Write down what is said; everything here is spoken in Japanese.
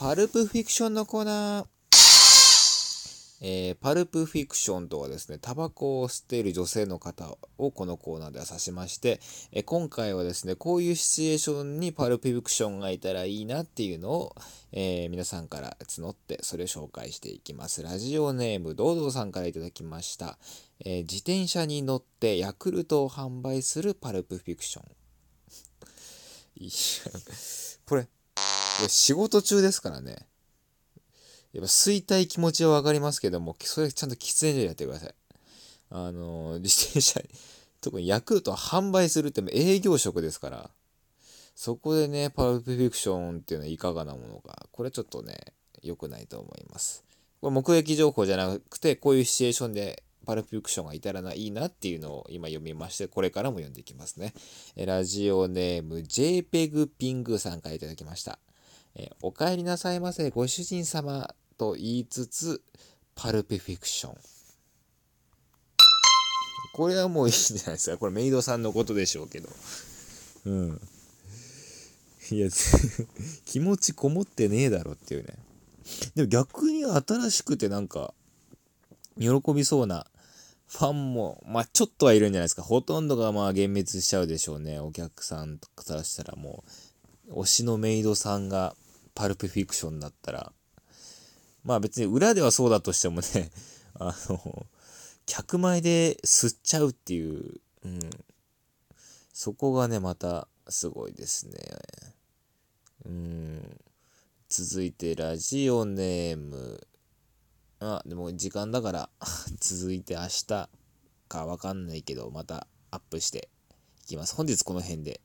パルプフィクションのコーナー。えー、パルプフィクションとはですね、タバコを吸っている女性の方をこのコーナーでは指しまして、えー、今回はですね、こういうシチュエーションにパルプフィクションがいたらいいなっていうのを、えー、皆さんから募ってそれを紹介していきます。ラジオネーム、ドードーさんから頂きました。え自転車に乗ってヤクルトを販売するパルプフィクション。いや、これ仕事中ですからね。やっぱ吸いたい気持ちはわかりますけども、それちゃんと喫煙所でやってください。あの、自転車、特にヤクルトは販売するって営業職ですから、そこでね、パルプフィクションっていうのはいかがなものか、これちょっとね、良くないと思います。これ目撃情報じゃなくて、こういうシチュエーションでパルプフィクションがいたらないなっていうのを今読みまして、これからも読んでいきますね。ラジオネーム JPEG ピングさんから頂きました。えお帰りなさいませ、ご主人様と言いつつ、パルプフィクション。これはもういいんじゃないですか。これメイドさんのことでしょうけど。うん。いや、気持ちこもってねえだろっていうね。でも逆に新しくてなんか、喜びそうなファンも、まあちょっとはいるんじゃないですか。ほとんどがまあ幻滅しちゃうでしょうね。お客さんとからしたらもう、推しのメイドさんがパルプフィクションだったら、まあ別に裏ではそうだとしてもね、あの、客前で吸っちゃうっていう、うん。そこがね、またすごいですね。うん。続いて、ラジオネーム。あ、でも時間だから 続いて明日かわかんないけど、またアップしていきます。本日この辺で。